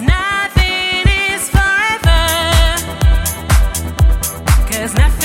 nothing is forever. Cause nothing.